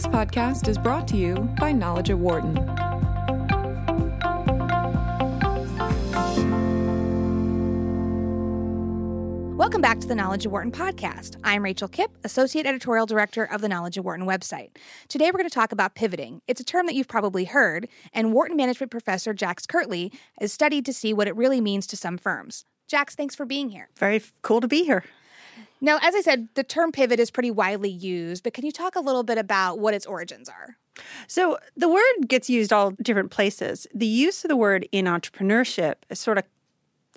This podcast is brought to you by Knowledge at Wharton. Welcome back to the Knowledge at Wharton podcast. I'm Rachel Kipp, Associate Editorial Director of the Knowledge at Wharton website. Today we're going to talk about pivoting. It's a term that you've probably heard, and Wharton management professor Jax Kirtley has studied to see what it really means to some firms. Jax, thanks for being here. Very f- cool to be here. Now, as I said, the term pivot is pretty widely used, but can you talk a little bit about what its origins are? So, the word gets used all different places. The use of the word in entrepreneurship is sort of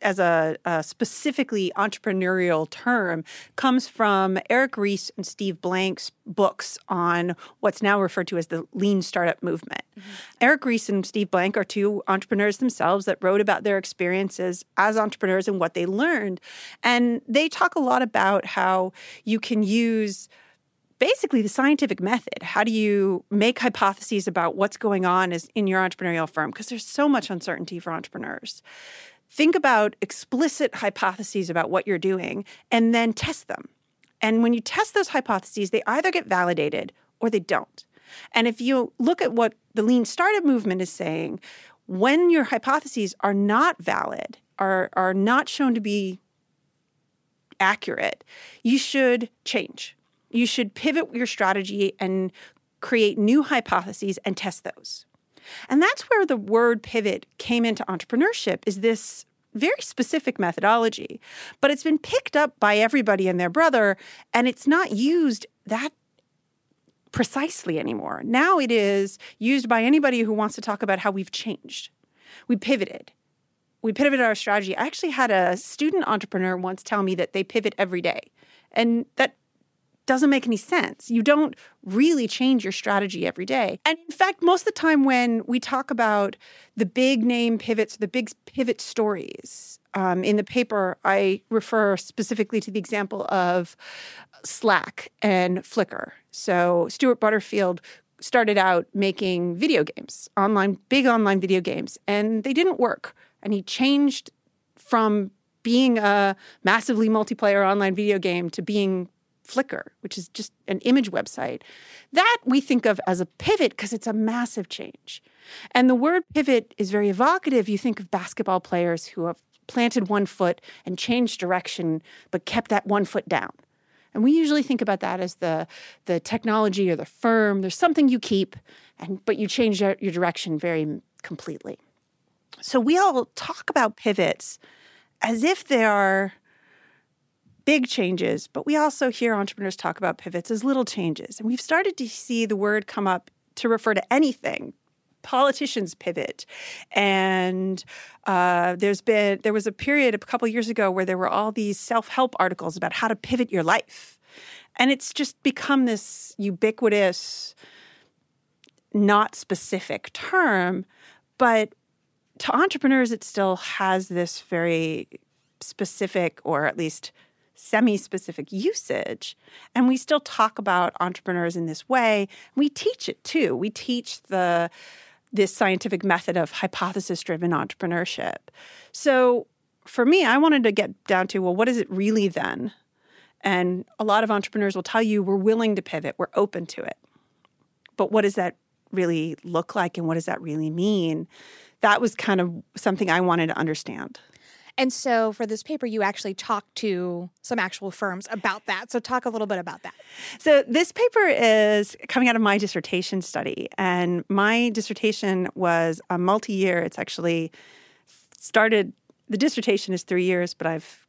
as a, a, specifically entrepreneurial term comes from Eric Ries and Steve Blank's books on what's now referred to as the lean startup movement. Mm-hmm. Eric Ries and Steve Blank are two entrepreneurs themselves that wrote about their experiences as entrepreneurs and what they learned. And they talk a lot about how you can use basically the scientific method. How do you make hypotheses about what's going on in your entrepreneurial firm? Because there's so much uncertainty for entrepreneurs think about explicit hypotheses about what you're doing and then test them. And when you test those hypotheses, they either get validated or they don't. And if you look at what the lean startup movement is saying, when your hypotheses are not valid, are, are not shown to be accurate, you should change. You should pivot your strategy and create new hypotheses and test those. And that's where the word pivot came into entrepreneurship is this very specific methodology, but it's been picked up by everybody and their brother and it's not used that precisely anymore. Now it is used by anybody who wants to talk about how we've changed. We pivoted. We pivoted our strategy. I actually had a student entrepreneur once tell me that they pivot every day. And that doesn't make any sense. You don't really change your strategy every day. And in fact, most of the time when we talk about the big name pivots, the big pivot stories, um, in the paper, I refer specifically to the example of Slack and Flickr. So Stuart Butterfield started out making video games, online, big online video games, and they didn't work. And he changed from being a massively multiplayer online video game to being Flickr, which is just an image website. That we think of as a pivot because it's a massive change. And the word pivot is very evocative. You think of basketball players who have planted one foot and changed direction, but kept that one foot down. And we usually think about that as the, the technology or the firm. There's something you keep, and but you change your, your direction very completely. So we all talk about pivots as if they are big changes, but we also hear entrepreneurs talk about pivots as little changes. And we've started to see the word come up to refer to anything. Politicians pivot, and uh, there's been there was a period a couple years ago where there were all these self help articles about how to pivot your life, and it's just become this ubiquitous, not specific term, but to entrepreneurs it still has this very specific or at least semi specific usage. And we still talk about entrepreneurs in this way. We teach it too. We teach the this scientific method of hypothesis driven entrepreneurship. So for me, I wanted to get down to well, what is it really then? And a lot of entrepreneurs will tell you we're willing to pivot, we're open to it. But what does that really look like and what does that really mean? That was kind of something I wanted to understand. And so for this paper, you actually talked to some actual firms about that. So talk a little bit about that. So this paper is coming out of my dissertation study. And my dissertation was a multi year, it's actually started, the dissertation is three years, but I've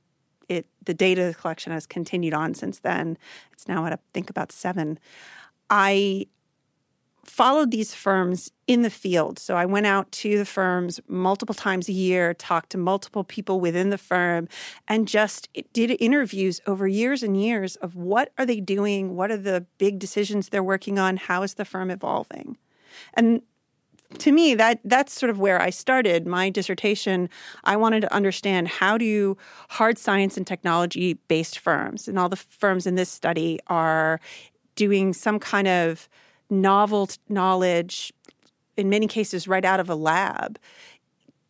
it the data collection has continued on since then. It's now at I think about seven. I followed these firms in the field. So I went out to the firms multiple times a year, talked to multiple people within the firm, and just did interviews over years and years of what are they doing? What are the big decisions they're working on? How is the firm evolving? And to me that that's sort of where I started my dissertation. I wanted to understand how do hard science and technology based firms and all the firms in this study are doing some kind of novel knowledge, in many cases, right out of a lab,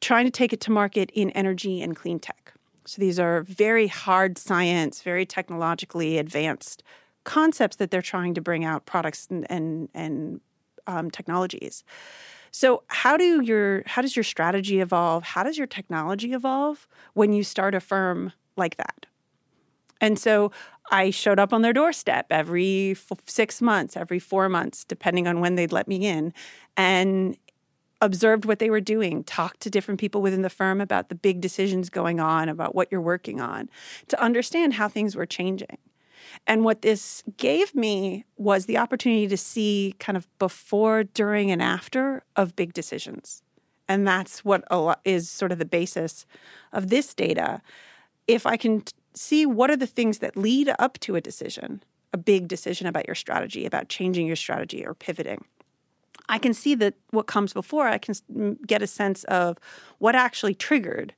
trying to take it to market in energy and clean tech. So these are very hard science, very technologically advanced concepts that they're trying to bring out, products and and, and um, technologies. So how do your how does your strategy evolve? How does your technology evolve when you start a firm like that? And so I showed up on their doorstep every f- six months, every four months, depending on when they'd let me in, and observed what they were doing, talked to different people within the firm about the big decisions going on, about what you're working on, to understand how things were changing. And what this gave me was the opportunity to see kind of before, during, and after of big decisions. And that's what is sort of the basis of this data. If I can see what are the things that lead up to a decision, a big decision about your strategy, about changing your strategy or pivoting. I can see that what comes before, I can get a sense of what actually triggered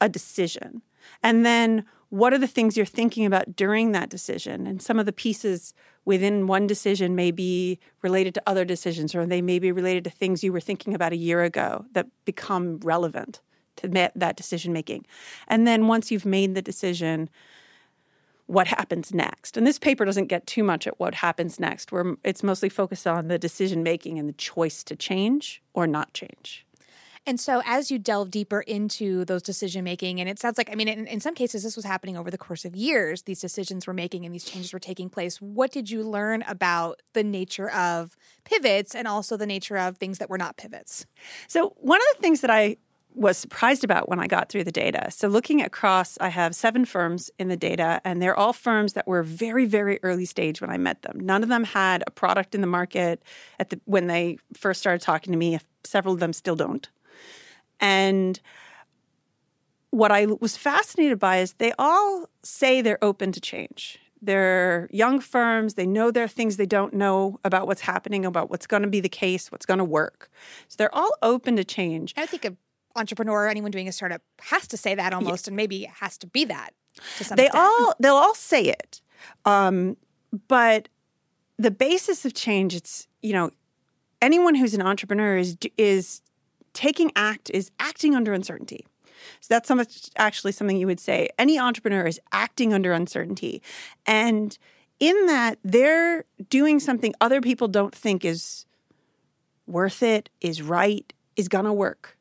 a decision. And then what are the things you're thinking about during that decision? And some of the pieces within one decision may be related to other decisions, or they may be related to things you were thinking about a year ago that become relevant to that decision making. And then once you've made the decision, what happens next. And this paper doesn't get too much at what happens next, where it's mostly focused on the decision making and the choice to change or not change. And so, as you delve deeper into those decision making, and it sounds like, I mean, in, in, some cases, this was happening over the course of years, these decisions were making and these changes were taking place. What did you learn about the nature of pivots and also the nature of things that were not pivots? So, one of the things that I was surprised about when I got through the data. So, looking across, I have seven firms in the data, and they're all firms that were very, very early stage when I met them. None of them had a product in the market at the when they first started talking to me. Several of them still don't. And what I was fascinated by is they all say they're open to change. They're young firms. They know there are things they don't know about what's happening, about what's going to be the case, what's going to work. So they're all open to change. I think entrepreneur, or anyone doing a startup has to say that almost, yeah. and maybe it has to be that. To they extent. all they'll all say it, um, but the basis of change, it's you know, anyone who's an entrepreneur is is taking act is acting under uncertainty. So that's actually something you would say. Any entrepreneur is acting under uncertainty, and in that they're doing something other people don't think is worth it, is right, is gonna work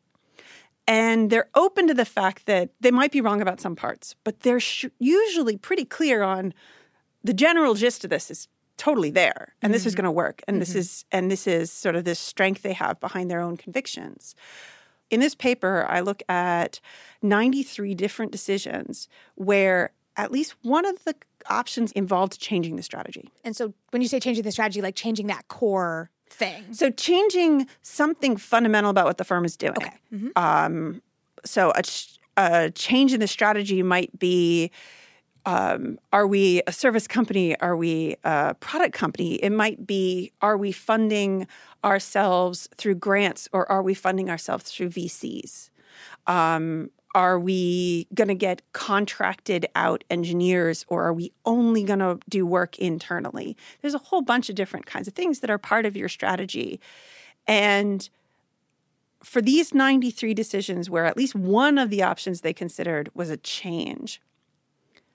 and they're open to the fact that they might be wrong about some parts, but they're sh- usually pretty clear on the general gist of this is totally there, and mm-hmm. this is mm-hmm. going to work, and mm-hmm. this is and this is sort of this strength they have behind their own convictions. In this paper, I look at 93 different decisions where at least one of the options involved changing the strategy. And so when you say changing the strategy, like changing that core thing. So changing something fundamental about what the firm is doing. Okay. Mm-hmm. Um, so a, a, change in the strategy might be. Um, are we a service company? Are we a product company? It might be are we funding ourselves through grants or are we funding ourselves through VCs? Um, are we going to get contracted out engineers or are we only going to do work internally? There's a whole bunch of different kinds of things that are part of your strategy. And for these 93 decisions, where at least one of the options they considered was a change,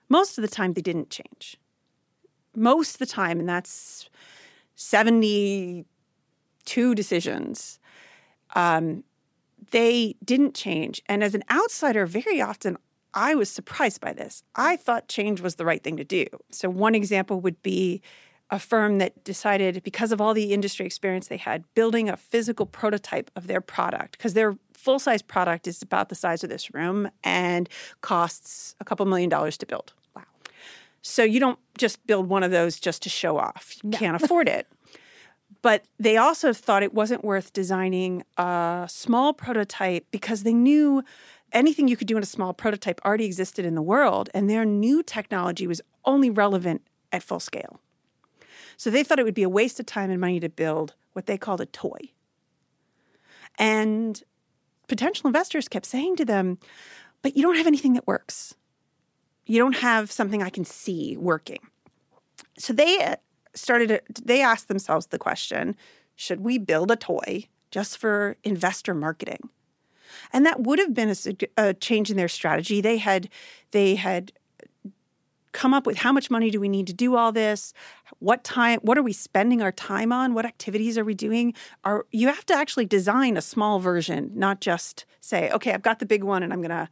most of the time they didn't change. Most of the time, and that's 72 decisions, um, they didn't change. And as an outsider, very often I was surprised by this. I thought change was the right thing to do. So, one example would be a firm that decided, because of all the industry experience they had, building a physical prototype of their product, because their full size product is about the size of this room and costs a couple million dollars to build. Wow. So, you don't just build one of those just to show off, you no. can't afford it. But they also thought it wasn't worth designing a small prototype because they knew anything you could do in a small prototype already existed in the world, and their new technology was only relevant at full scale. So they thought it would be a waste of time and money to build what they called a toy. And potential investors kept saying to them, But you don't have anything that works. You don't have something I can see working. So they started, they asked themselves the question should we build a toy just for investor marketing? And that would have been a, a change in their strategy. They had, they had come up with how much money do we need to do all this? What time what are we spending our time on? What activities are we doing? Are you have to actually design a small version, not just say, okay, I've got the big one and I'm going to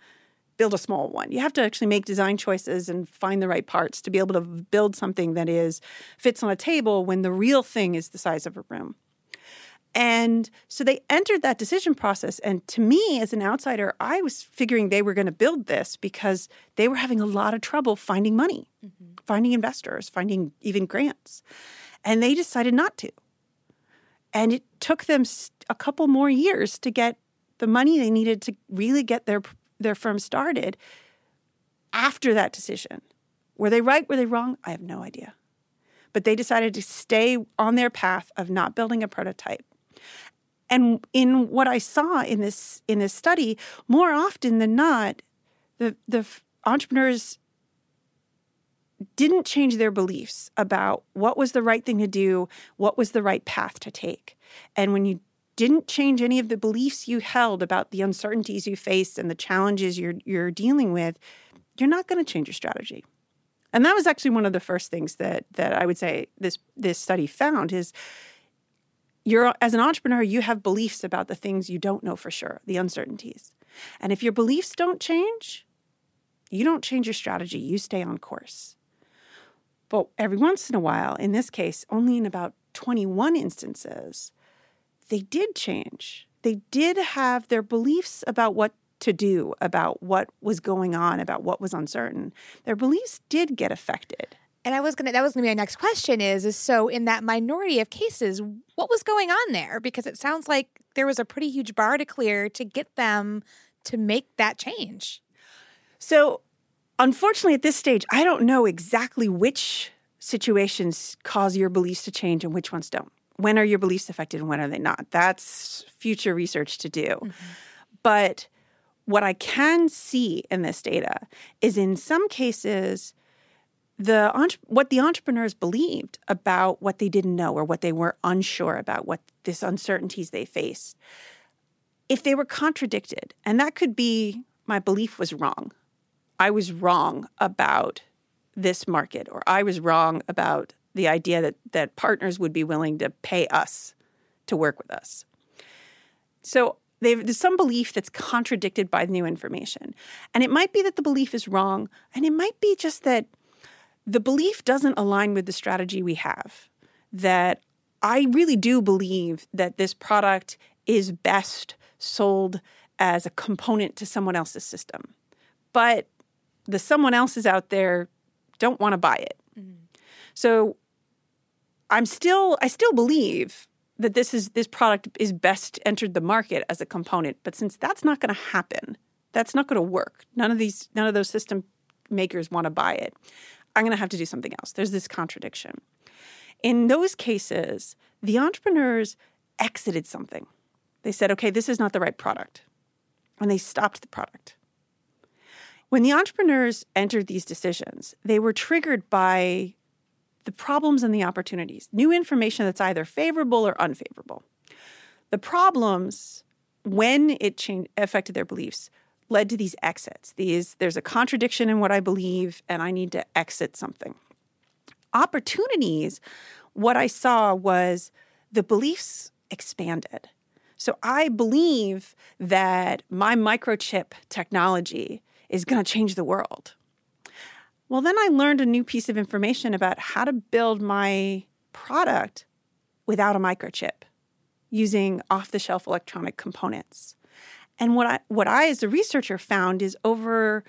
build a small one. You have to actually make design choices and find the right parts to be able to build something that is fits on a table when the real thing is the size of a room. And so they entered that decision process. And to me, as an outsider, I was figuring they were going to build this because they were having a lot of trouble finding money, mm-hmm. finding investors, finding even grants. And they decided not to. And it took them a couple more years to get the money they needed to really get their, their firm started after that decision. Were they right? Were they wrong? I have no idea. But they decided to stay on their path of not building a prototype and in what I saw in this in this study, more often than not, the the entrepreneurs didn't change their beliefs about what was the right thing to do, what was the right path to take. And when you didn't change any of the beliefs you held about the uncertainties you faced and the challenges you're you're dealing with, you're not going to change your strategy. And that was actually one of the first things that that I would say this this study found is you're as an entrepreneur you have beliefs about the things you don't know for sure the uncertainties. And if your beliefs don't change you don't change your strategy. You stay on course. But every once in a while in this case only in about 21 instances they did change they did have their beliefs about what to do about what was going on about what was uncertain their beliefs did get affected and I was gonna that was gonna be my next question is is so in that minority of cases, what was going on there? Because it sounds like there was a pretty huge bar to clear to get them to make that change. So unfortunately at this stage, I don't know exactly which situations cause your beliefs to change and which ones don't. When are your beliefs affected and when are they not? That's future research to do. Mm-hmm. But what I can see in this data is in some cases the what the entrepreneurs believed about what they didn't know or what they were unsure about, what this uncertainties they faced. If they were contradicted, and that could be my belief was wrong. I was wrong about this market, or I was wrong about the idea that, that partners would be willing to pay us to work with us. So there's some belief that's contradicted by the new information. And it might be that the belief is wrong, and it might be just that the belief doesn't align with the strategy we have. That I really do believe that this product is best sold as a component to someone else's system. But the someone else's out there don't want to buy it. Mm-hmm. So I'm still I still believe that this is this product is best entered the market as a component, but since that's not going to happen, that's not going to work. None of these none of those system makers want to buy it. I'm going to have to do something else. There's this contradiction. In those cases, the entrepreneurs exited something. They said, okay, this is not the right product. And they stopped the product. When the entrepreneurs entered these decisions, they were triggered by the problems and the opportunities, new information that's either favorable or unfavorable. The problems, when it changed, affected their beliefs, led to these exits. These there's a contradiction in what I believe and I need to exit something. Opportunities, what I saw was the beliefs expanded. So I believe that my microchip technology is going to change the world. Well, then I learned a new piece of information about how to build my product without a microchip using off the shelf electronic components. And what I, what I, as a researcher, found is over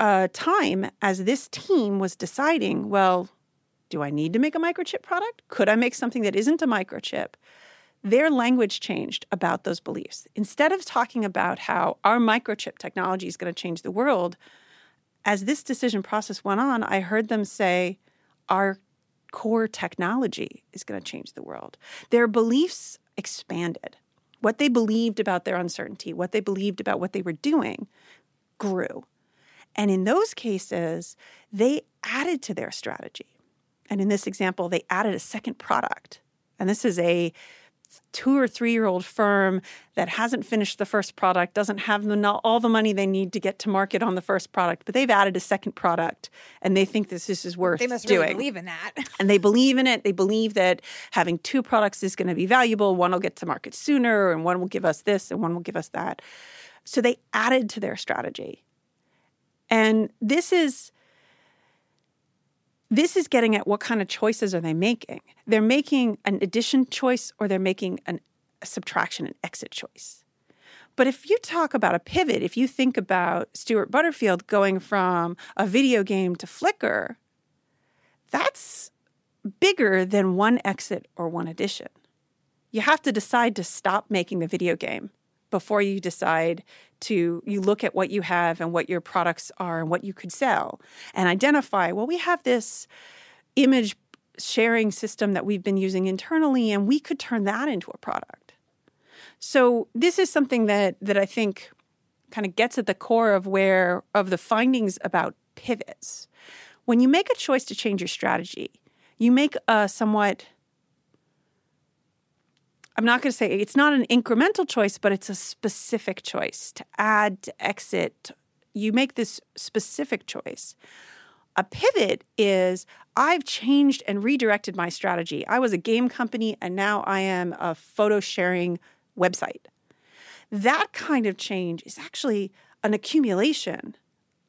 uh, time, as this team was deciding, well, do I need to make a microchip product? Could I make something that isn't a microchip? Their language changed about those beliefs. Instead of talking about how our microchip technology is going to change the world, as this decision process went on, I heard them say, our core technology is going to change the world. Their beliefs expanded what they believed about their uncertainty, what they believed about what they were doing, grew. And in those cases, they added to their strategy. And in this example, they added a second product. And this is a two or three year old firm that hasn't finished the first product, doesn't have the, all the money they need to get to market on the first product, but they've added a second product and they think this, this is worth doing. They must doing. really believe in that. and they believe in it. They believe that having two products is going to be valuable. One will get to market sooner, and one will give us this, and one will give us that. So they added to their strategy. And this is this is getting at what kind of choices are they making? They're making an addition choice or they're making an, a subtraction and exit choice. But if you talk about a pivot, if you think about Stuart Butterfield going from a video game to Flickr, that's bigger than one exit or one addition. You have to decide to stop making the video game before you decide to you look at what you have and what your products are and what you could sell and identify well we have this image sharing system that we've been using internally and we could turn that into a product. So this is something that that i think kind of gets at the core of where of the findings about pivots. When you make a choice to change your strategy you make a somewhat I'm not going to say it's not an incremental choice, but it's a specific choice to add, to exit. You make this specific choice. A pivot is I've changed and redirected my strategy. I was a game company and now I am a photo sharing website. That kind of change is actually an accumulation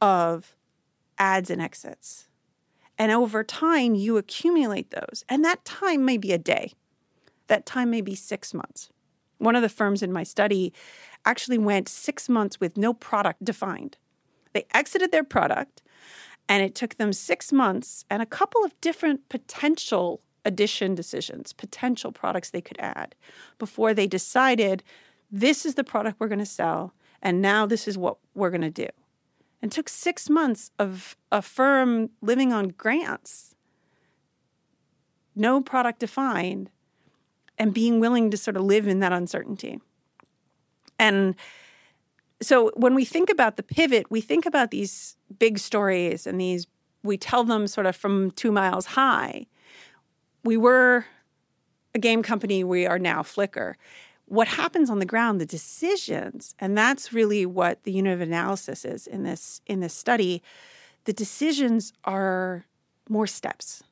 of ads and exits. And over time, you accumulate those. And that time may be a day that time may be six months. One of the firms in my study actually went six months with no product defined. They exited their product, and it took them six months and a couple of different potential addition decisions, potential products they could add, before they decided this is the product we're going to sell, and now this is what we're going to do. And took six months of a firm living on grants, no product defined, and being willing to sort of live in that uncertainty. And so when we think about the pivot, we think about these big stories and these, we tell them sort of from two miles high. We were a game company, we are now Flickr. What happens on the ground, the decisions, and that's really what the unit of analysis is in this in this study. The decisions are more steps.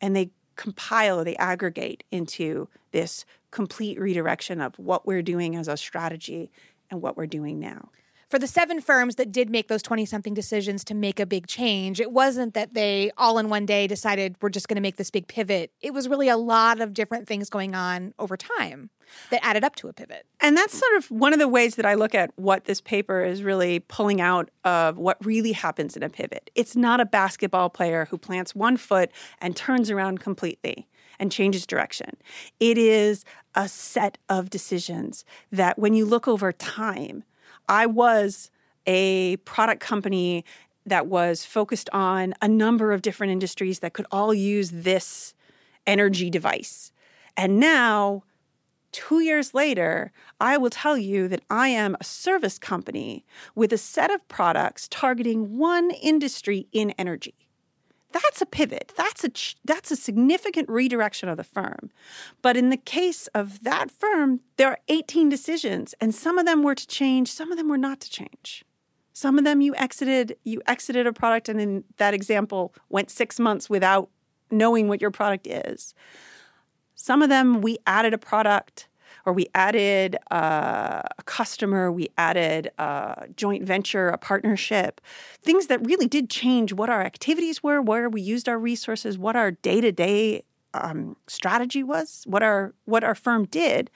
And they compile they aggregate into this complete redirection of what we're doing as a strategy and what we're doing now. For the seven firms that did make those 20 something decisions to make a big change, it wasn't that they all in one day decided we're just going to make this big pivot. It was really a lot of different things going on over time that added up to a pivot. And that's sort of one of the ways that I look at what this paper is really pulling out of what really happens in a pivot. It's not a basketball player who plants one foot and turns around completely and changes direction. It is a set of decisions that when you look over time, I was a product company that was focused on a number of different industries that could all use this energy device. And now, two years later, I will tell you that I am a service company with a set of products targeting one industry in energy. That's a pivot. That's a that's a significant redirection of the firm. But in the case of that firm, there are 18 decisions and some of them were to change, some of them were not to change. Some of them you exited, you exited a product and in that example went 6 months without knowing what your product is. Some of them we added a product or we added uh, a customer, we added a joint venture, a partnership, things that really did change what our activities were, where we used our resources, what our day to day strategy was, what our what our firm did,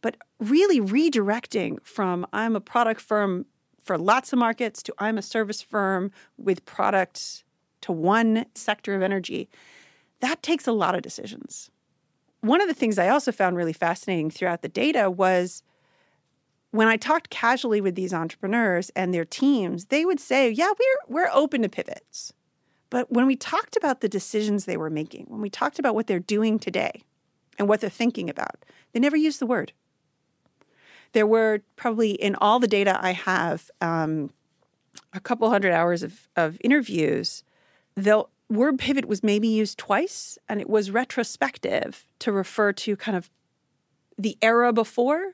but really redirecting from I'm a product firm for lots of markets to I'm a service firm with products to one sector of energy. That takes a lot of decisions one of the things I also found really fascinating throughout the data was when I talked casually with these entrepreneurs and their teams, they would say, "Yeah, we're we're open to pivots." But when we talked about the decisions they were making, when we talked about what they're doing today and what they're thinking about, they never used the word. There were probably in all the data I have, um, a couple hundred hours of, of interviews. They'll word pivot was maybe used twice and it was retrospective to refer to kind of the era before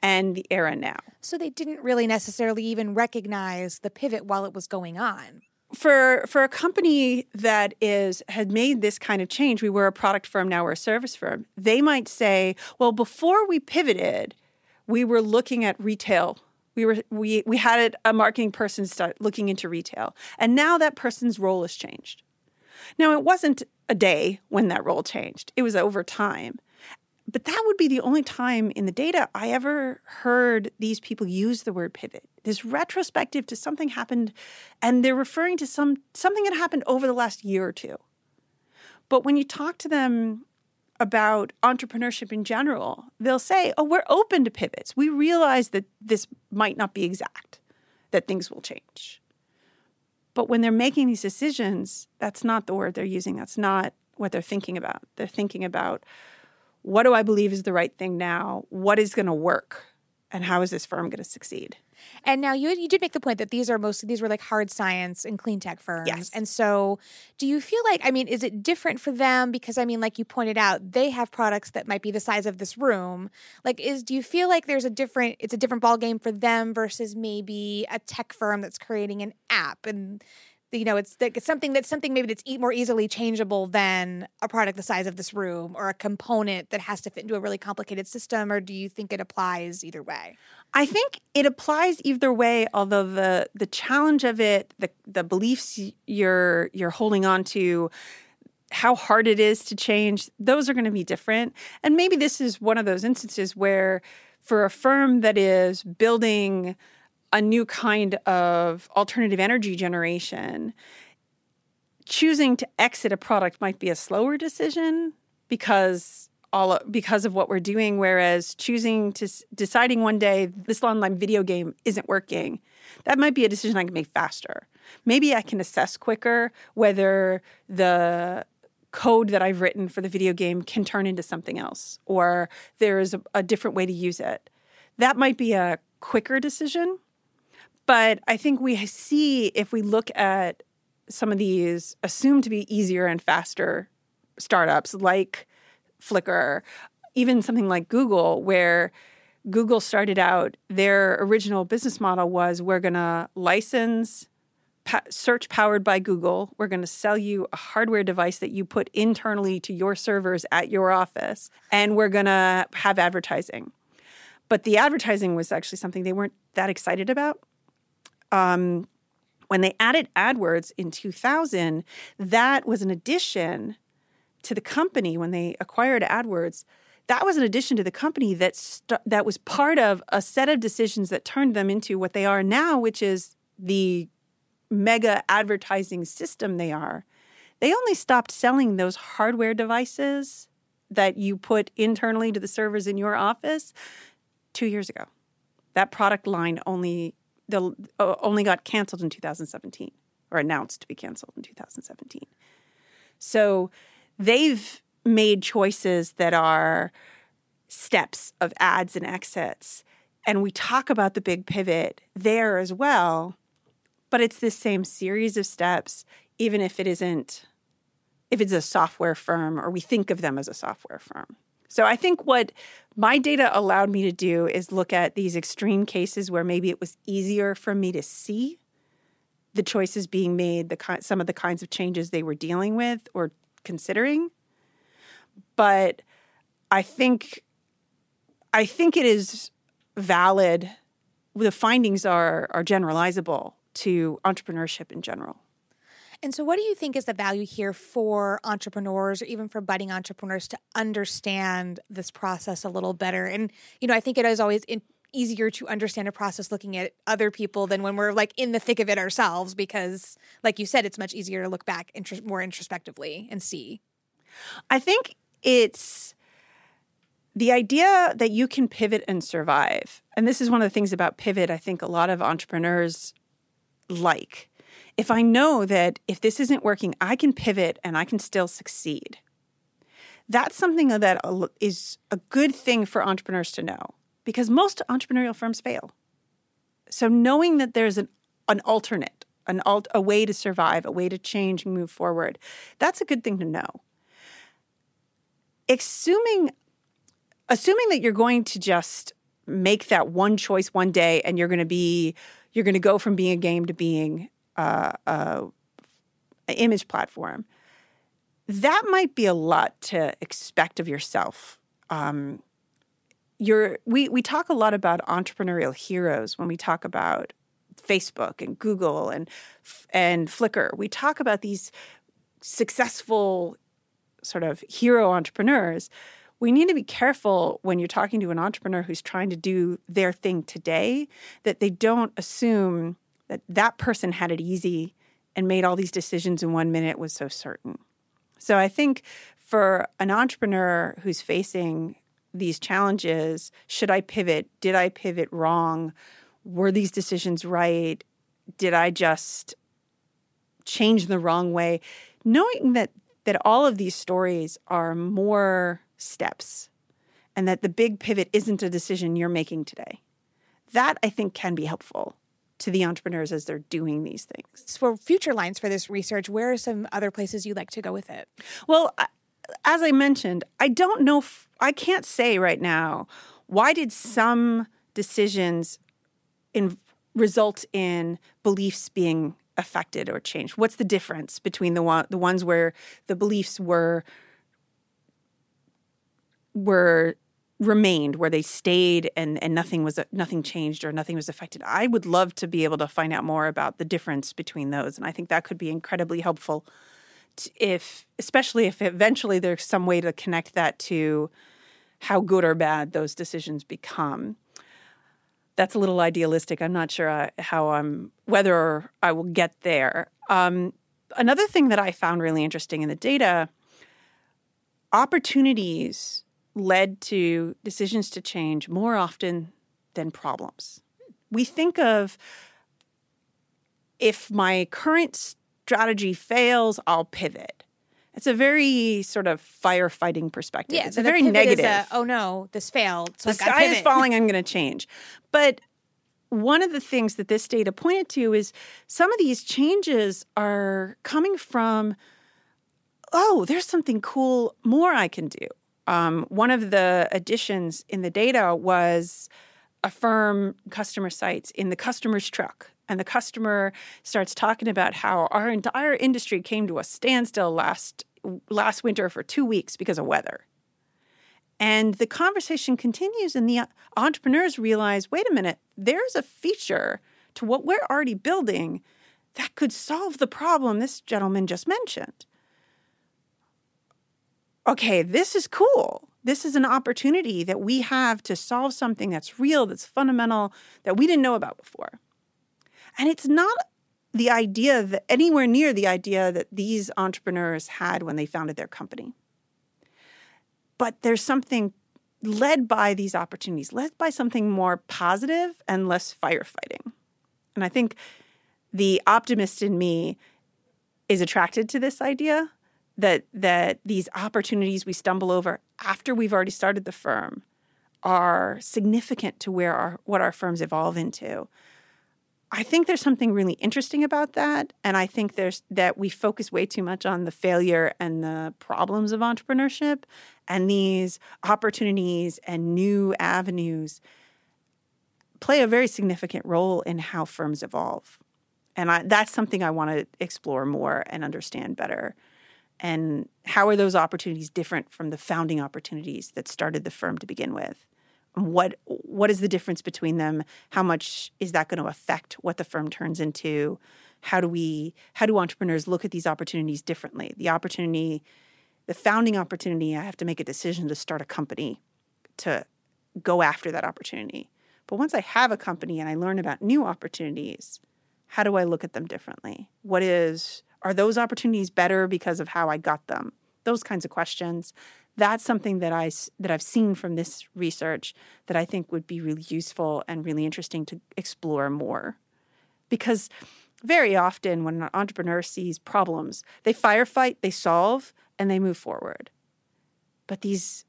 and the era now. So they didn't really necessarily even recognize the pivot while it was going on. For for a company that is had made this kind of change, we were a product firm, now we're a service firm. They might say, well, before we pivoted, we were looking at retail. We were we we had a marketing person start looking into retail. And now that person's role has changed. Now it wasn't a day when that role changed. It was over time. But that would be the only time in the data I ever heard these people use the word pivot. This retrospective to something happened, and they're referring to some something that happened over the last year or two. But when you talk to them about entrepreneurship in general, they'll say, Oh, we're open to pivots. We realize that this might not be exact, that things will change. But when they're making these decisions, that's not the word they're using. That's not what they're thinking about. They're thinking about what do I believe is the right thing now? What is going to work? And how is this firm going to succeed? And now you you did make the point that these are mostly these were like hard science and clean tech firms. Yes. And so do you feel like I mean is it different for them because I mean like you pointed out they have products that might be the size of this room. Like is do you feel like there's a different it's a different ball game for them versus maybe a tech firm that's creating an app and you know it's, it's something that's something maybe that's more easily changeable than a product the size of this room or a component that has to fit into a really complicated system or do you think it applies either way I think it applies either way, although the the challenge of it, the the beliefs you're you're holding on to, how hard it is to change, those are going to be different. And maybe this is one of those instances where for a firm that is building a new kind of alternative energy generation, choosing to exit a product might be a slower decision because all because of what we're doing whereas choosing to deciding one day this online video game isn't working that might be a decision i can make faster. Maybe i can assess quicker whether the code that i've written for the video game can turn into something else or there's a, a different way to use it. That might be a quicker decision but i think we see if we look at some of these assumed to be easier and faster startups like Flickr, even something like Google, where Google started out, their original business model was we're going to license pa- search powered by Google. We're going to sell you a hardware device that you put internally to your servers at your office, and we're going to have advertising. But the advertising was actually something they weren't that excited about. Um, when they added AdWords in 2000, that was an addition to the company when they acquired AdWords, that was an addition to the company that st- that was part of a set of decisions that turned them into what they are now, which is the mega advertising system they are. They only stopped selling those hardware devices that you put internally to the servers in your office 2 years ago. That product line only the, uh, only got canceled in 2017 or announced to be canceled in 2017. So they've made choices that are steps of ads and exits. And we talk about the big pivot there as well, but it's this same series of steps, even if it isn't, if it's a software firm or we think of them as a software firm. So I think what my data allowed me to do is look at these extreme cases where maybe it was easier for me to see the choices being made, the some of the kinds of changes they were dealing with or considering. But I think I think it is valid. The findings are are generalizable to entrepreneurship in general. And so, what do you think is the value here for entrepreneurs or even for budding entrepreneurs to understand this process a little better? And, you know, I think it is always in, easier to understand a process looking at other people than when we're like in the thick of it ourselves because like you said it's much easier to look back more introspectively and see. I think it's the idea that you can pivot and survive and this is one of the things about pivot i think a lot of entrepreneurs like. If i know that if this isn't working i can pivot and i can still succeed. That's something that is a good thing for entrepreneurs to know because most entrepreneurial firms fail. So knowing that there's an, an alternate, an alt, a way to survive, a way to change and move forward, that's a good thing to know. Assuming assuming that you're going to just make that one choice one day and you're going to be you're going to go from being a game to being uh, uh, an image platform that might be a lot to expect of yourself um, you're we we talk a lot about entrepreneurial heroes when we talk about Facebook and Google and and Flickr. We talk about these successful sort of hero entrepreneurs. We need to be careful when you're talking to an entrepreneur who's trying to do their thing today that they don't assume that that person had it easy and made all these decisions in one minute was so certain. So I think for an entrepreneur who's facing these challenges, should I pivot? Did I pivot wrong? Were these decisions right? Did I just change the wrong way? Knowing that that all of these stories are more steps and that the big pivot isn't a decision you're making today. That I think can be helpful to the entrepreneurs as they're doing these things. For future lines for this research, where are some other places you'd like to go with it? Well, as I mentioned, I don't know, if, I can't say right now why did some decisions in, result in beliefs being affected or changed? What's the difference between the one, the ones where the beliefs were were remained where they stayed and and nothing was nothing changed or nothing was affected i would love to be able to find out more about the difference between those and i think that could be incredibly helpful if especially if eventually there's some way to connect that to how good or bad those decisions become. That's a little idealistic. I'm not sure uh, how i'm whether i will get there. Um, another thing that i found really interesting in the data opportunities led to decisions to change more often than problems. We think of if my current strategy fails, I'll pivot. It's a very sort of firefighting perspective. Yeah, it's a very negative. A, oh no, this failed. So the sky is falling. I'm going to change. But one of the things that this data pointed to is some of these changes are coming from, oh, there's something cool more I can do um, one of the additions in the data was a firm customer sites in the customer's truck. And the customer starts talking about how our entire industry came to a standstill last last winter for two weeks because of weather. And the conversation continues, and the entrepreneurs realize wait a minute, there's a feature to what we're already building that could solve the problem this gentleman just mentioned okay, this is cool. This is an opportunity that we have to solve something that's real, that's fundamental, that we didn't know about before. And it's not the idea that anywhere near the idea that these entrepreneurs had when they founded their company. But there's something led by these opportunities, led by something more positive and less firefighting. And I think the optimist in me is attracted to this idea that that these opportunities we stumble over after we've already started the firm are significant to where our what our firms evolve into. I think there's something really interesting about that and I think there's that we focus way too much on the failure and the problems of entrepreneurship and these opportunities and new avenues play a very significant role in how firms evolve. And I, that's something I want to explore more and understand better and how are those opportunities different from the founding opportunities that started the firm to begin with what what is the difference between them? How much is that going to affect what the firm turns into? How do we how do entrepreneurs look at these opportunities differently? The opportunity the founding opportunity i have to make a decision to start a company to go after that opportunity. But once i have a company and i learn about new opportunities how do i look at them differently? What is are those opportunities better because of how I got them? Those kinds of questions. That's something that I that I've seen from this research that I think would be really useful and really interesting to explore more. Because very often when an entrepreneur sees problems, they firefight, they solve, and they move forward. But these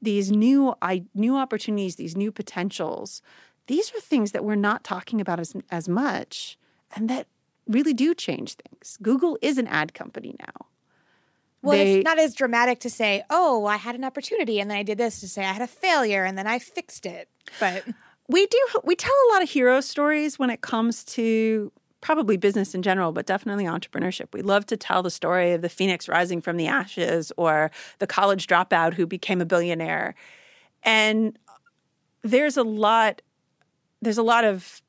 these new I, new opportunities, these new potentials, these are things that we're not talking about as as much, and that really do change things. Google is an ad company now. Well, they, it's not as dramatic to say, "Oh, I had an opportunity and then I did this," to say I had a failure and then I fixed it. But we do we tell a lot of hero stories when it comes to probably business in general, but definitely entrepreneurship. We love to tell the story of the phoenix rising from the ashes or the college dropout who became a billionaire. And there's a lot there's a lot of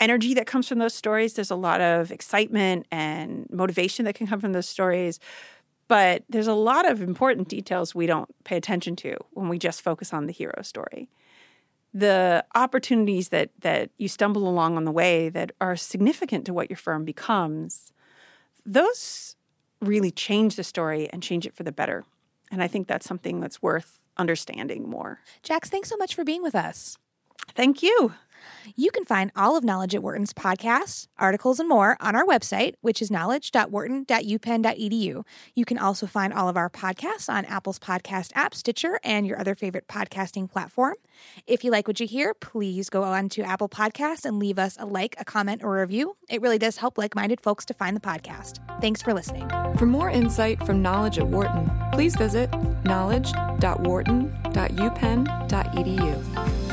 energy that comes from those stories. There's a lot of excitement and motivation that can come from those stories. But there's a lot of important details we don't pay attention to when we just focus on the hero story. The opportunities that that you stumble along on the way that are significant to what your firm becomes, those really change the story and change it for the better. And I think that's something that's worth understanding more. Jax, thanks so much for being with us. Thank you. You can find all of Knowledge at Wharton's podcasts, articles, and more on our website, which is knowledge.wharton.upenn.edu. You can also find all of our podcasts on Apple's podcast app, Stitcher, and your other favorite podcasting platform. If you like what you hear, please go on to Apple Podcasts and leave us a like, a comment, or a review. It really does help like minded folks to find the podcast. Thanks for listening. For more insight from Knowledge at Wharton, please visit knowledge.wharton.upenn.edu.